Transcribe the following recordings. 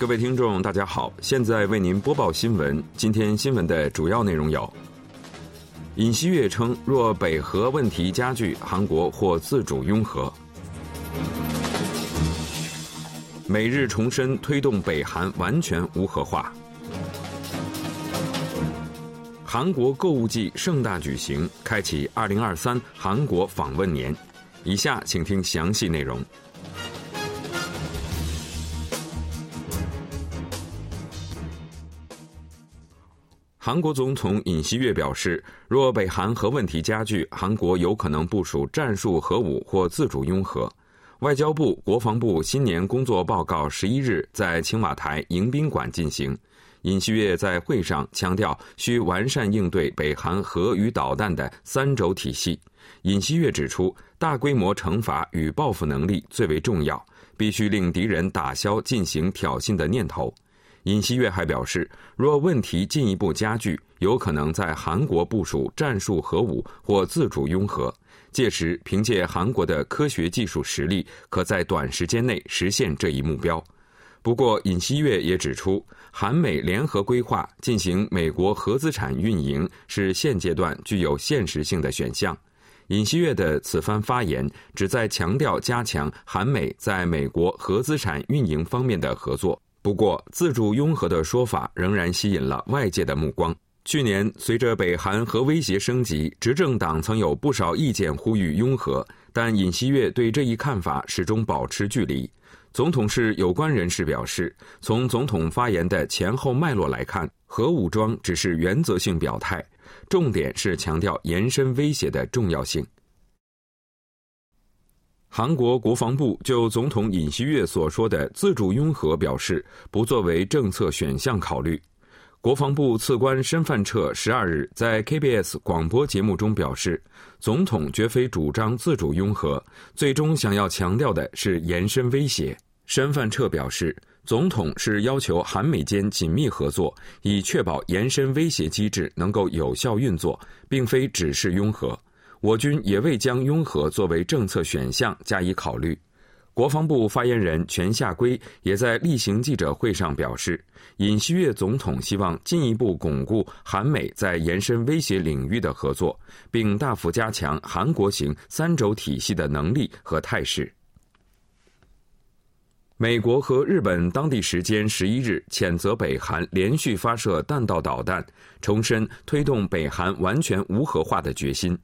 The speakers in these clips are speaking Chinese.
各位听众，大家好，现在为您播报新闻。今天新闻的主要内容有：尹锡悦称，若北核问题加剧，韩国或自主拥核；美日重申推动北韩完全无核化；韩国购物季盛大举行，开启二零二三韩国访问年。以下请听详细内容。韩国总统尹锡悦表示，若北韩核问题加剧，韩国有可能部署战术核武或自主拥核。外交部、国防部新年工作报告十一日在青瓦台迎宾馆进行。尹锡悦在会上强调，需完善应对北韩核与导弹的三轴体系。尹锡悦指出，大规模惩罚与报复能力最为重要，必须令敌人打消进行挑衅的念头。尹锡悦还表示，若问题进一步加剧，有可能在韩国部署战术核武或自主拥核。届时，凭借韩国的科学技术实力，可在短时间内实现这一目标。不过，尹锡悦也指出，韩美联合规划进行美国核资产运营是现阶段具有现实性的选项。尹锡悦的此番发言旨在强调加强韩美在美国核资产运营方面的合作。不过，自主拥核的说法仍然吸引了外界的目光。去年，随着北韩核威胁升级，执政党曾有不少意见呼吁拥核，但尹锡悦对这一看法始终保持距离。总统室有关人士表示，从总统发言的前后脉络来看，核武装只是原则性表态，重点是强调延伸威胁的重要性。韩国国防部就总统尹锡悦所说的自主拥核表示，不作为政策选项考虑。国防部次官申范彻十二日在 KBS 广播节目中表示，总统绝非主张自主拥核，最终想要强调的是延伸威胁。申范彻表示，总统是要求韩美间紧密合作，以确保延伸威胁机制能够有效运作，并非只是拥核。我军也未将拥核作为政策选项加以考虑。国防部发言人全夏圭也在例行记者会上表示，尹锡悦总统希望进一步巩固韩美在延伸威胁领域的合作，并大幅加强韩国型三轴体系的能力和态势。美国和日本当地时间十一日谴责北韩连续发射弹道导弹，重申推动北韩完全无核化的决心。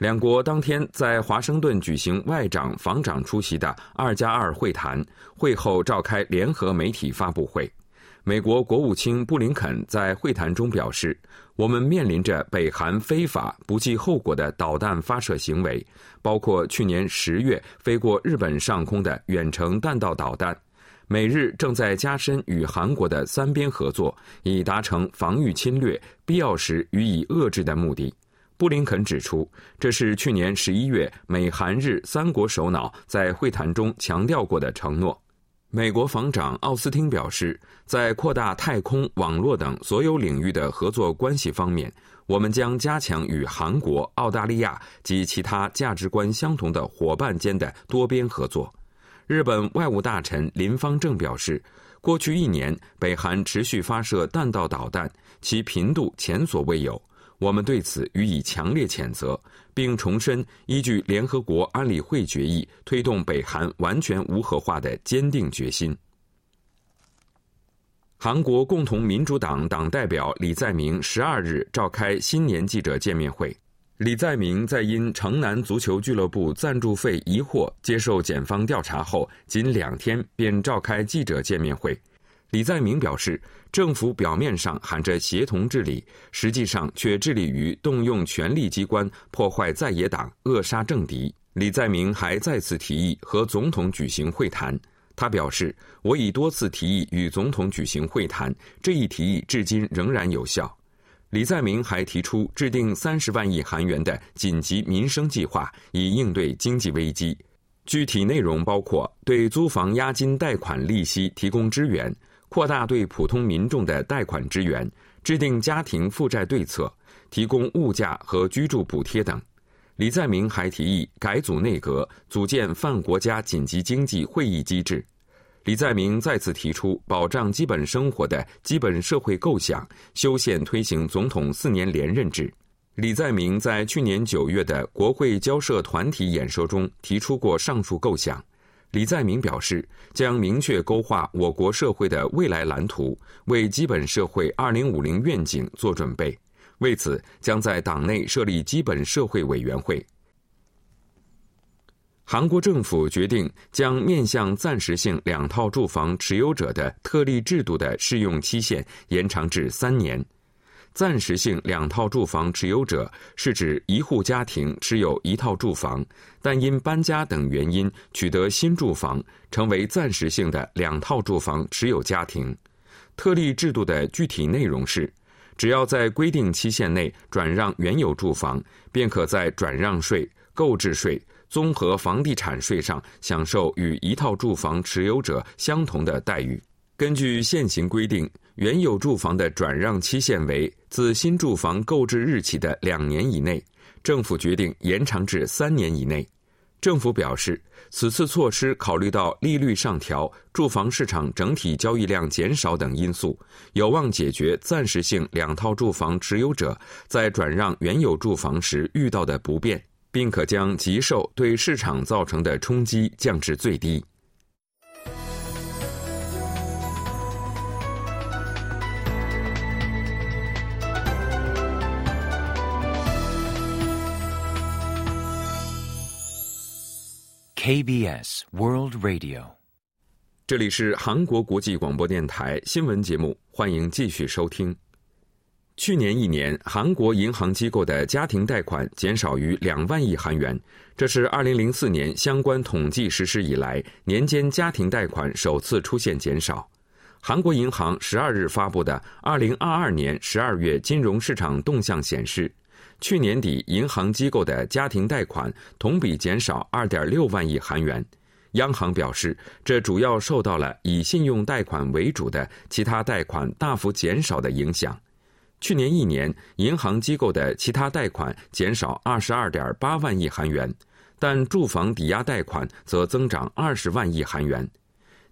两国当天在华盛顿举行外长、防长出席的“二加二”会谈，会后召开联合媒体发布会。美国国务卿布林肯在会谈中表示：“我们面临着北韩非法、不计后果的导弹发射行为，包括去年十月飞过日本上空的远程弹道导弹。美日正在加深与韩国的三边合作，以达成防御侵略、必要时予以遏制的目的。”布林肯指出，这是去年十一月美韩日三国首脑在会谈中强调过的承诺。美国防长奥斯汀表示，在扩大太空、网络等所有领域的合作关系方面，我们将加强与韩国、澳大利亚及其他价值观相同的伙伴间的多边合作。日本外务大臣林方正表示，过去一年，北韩持续发射弹道导弹，其频度前所未有。我们对此予以强烈谴责，并重申依据联合国安理会决议推动北韩完全无核化的坚定决心。韩国共同民主党党代表李在明十二日召开新年记者见面会。李在明在因城南足球俱乐部赞助费疑惑接受检方调查后，仅两天便召开记者见面会。李在明表示，政府表面上喊着协同治理，实际上却致力于动用权力机关破坏在野党、扼杀政敌。李在明还再次提议和总统举行会谈。他表示：“我已多次提议与总统举行会谈，这一提议至今仍然有效。”李在明还提出制定三十万亿韩元的紧急民生计划，以应对经济危机。具体内容包括对租房押金贷款利息提供支援。扩大对普通民众的贷款支援，制定家庭负债对策，提供物价和居住补贴等。李在明还提议改组内阁，组建泛国家紧急经济会议机制。李在明再次提出保障基本生活的基本社会构想，修宪推行总统四年连任制。李在明在去年九月的国会交涉团体演说中提出过上述构想。李在明表示，将明确勾画我国社会的未来蓝图，为基本社会二零五零愿景做准备。为此，将在党内设立基本社会委员会。韩国政府决定将面向暂时性两套住房持有者的特例制度的适用期限延长至三年。暂时性两套住房持有者是指一户家庭持有一套住房，但因搬家等原因取得新住房，成为暂时性的两套住房持有家庭。特例制度的具体内容是，只要在规定期限内转让原有住房，便可在转让税、购置税。综合房地产税上享受与一套住房持有者相同的待遇。根据现行规定，原有住房的转让期限为自新住房购置日起的两年以内。政府决定延长至三年以内。政府表示，此次措施考虑到利率上调、住房市场整体交易量减少等因素，有望解决暂时性两套住房持有者在转让原有住房时遇到的不便。并可将急售对市场造成的冲击降至最低。KBS World Radio，这里是韩国国际广播电台新闻节目，欢迎继续收听。去年一年，韩国银行机构的家庭贷款减少逾两万亿韩元，这是二零零四年相关统计实施以来年间家庭贷款首次出现减少。韩国银行十二日发布的二零二二年十二月金融市场动向显示，去年底银行机构的家庭贷款同比减少二点六万亿韩元。央行表示，这主要受到了以信用贷款为主的其他贷款大幅减少的影响。去年一年，银行机构的其他贷款减少二十二点八万亿韩元，但住房抵押贷款则增长二十万亿韩元。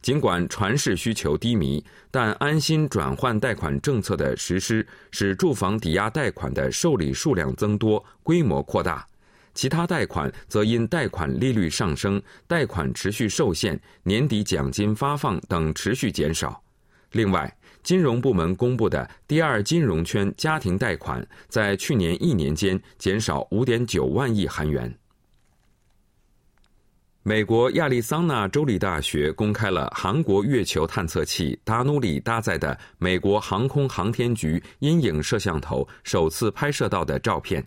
尽管传世需求低迷，但安心转换贷款政策的实施使住房抵押贷款的受理数量增多、规模扩大。其他贷款则因贷款利率上升、贷款持续受限、年底奖金发放等持续减少。另外，金融部门公布的第二金融圈家庭贷款，在去年一年间减少五点九万亿韩元。美国亚利桑那州立大学公开了韩国月球探测器达努里搭载的美国航空航天局阴影摄像头首次拍摄到的照片。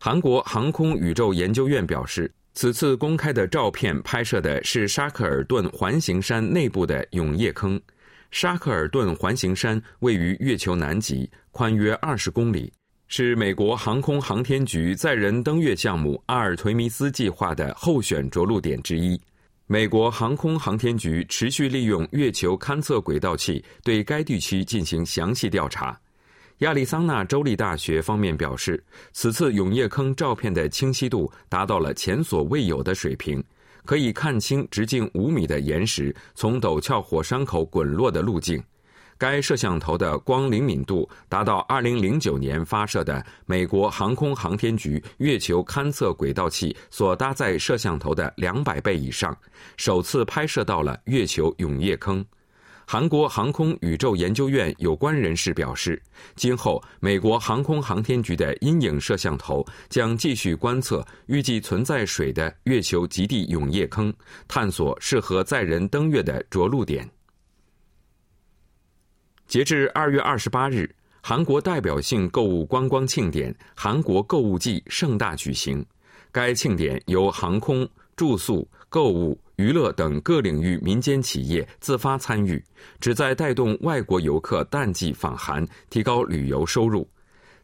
韩国航空宇宙研究院表示，此次公开的照片拍摄的是沙克尔顿环形山内部的永夜坑。沙克尔顿环形山位于月球南极，宽约二十公里，是美国航空航天局载人登月项目阿尔忒弥斯计划的候选着陆点之一。美国航空航天局持续利用月球勘测轨道器对该地区进行详细调查。亚利桑那州立大学方面表示，此次永夜坑照片的清晰度达到了前所未有的水平。可以看清直径五米的岩石从陡峭火山口滚落的路径。该摄像头的光灵敏度达到2009年发射的美国航空航天局月球勘测轨道器所搭载摄像头的两百倍以上，首次拍摄到了月球永夜坑。韩国航空宇宙研究院有关人士表示，今后美国航空航天局的阴影摄像头将继续观测预计存在水的月球极地永夜坑，探索适合载人登月的着陆点。截至二月二十八日，韩国代表性购物观光庆典“韩国购物季”盛大举行。该庆典由航空、住宿、购物。娱乐等各领域民间企业自发参与，旨在带动外国游客淡季访韩，提高旅游收入。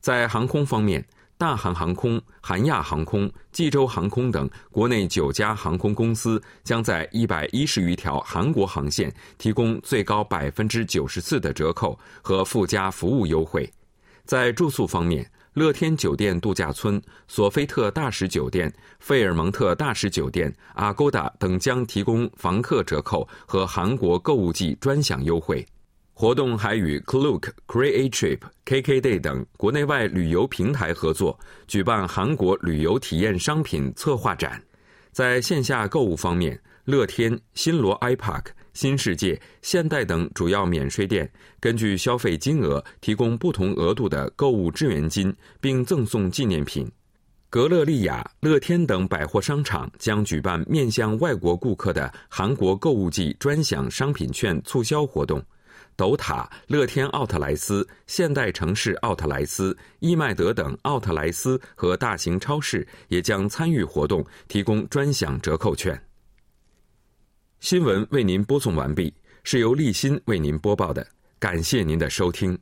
在航空方面，大韩航空、韩亚航空、济州航空等国内九家航空公司将在一百一十余条韩国航线提供最高百分之九十四的折扣和附加服务优惠。在住宿方面，乐天酒店度假村、索菲特大使酒店、费尔蒙特大使酒店、Agoda 等将提供房客折扣和韩国购物季专享优惠。活动还与 Klook、Create Trip、KKday 等国内外旅游平台合作，举办韩国旅游体验商品策划展。在线下购物方面，乐天、新罗 iPark。新世界、现代等主要免税店根据消费金额提供不同额度的购物支援金，并赠送纪念品。格乐丽雅、乐天等百货商场将举办面向外国顾客的韩国购物季专享商品券促销活动。斗塔、乐天奥特莱斯、现代城市奥特莱斯、易麦德等奥特莱斯和大型超市也将参与活动，提供专享折扣券。新闻为您播送完毕，是由立新为您播报的，感谢您的收听。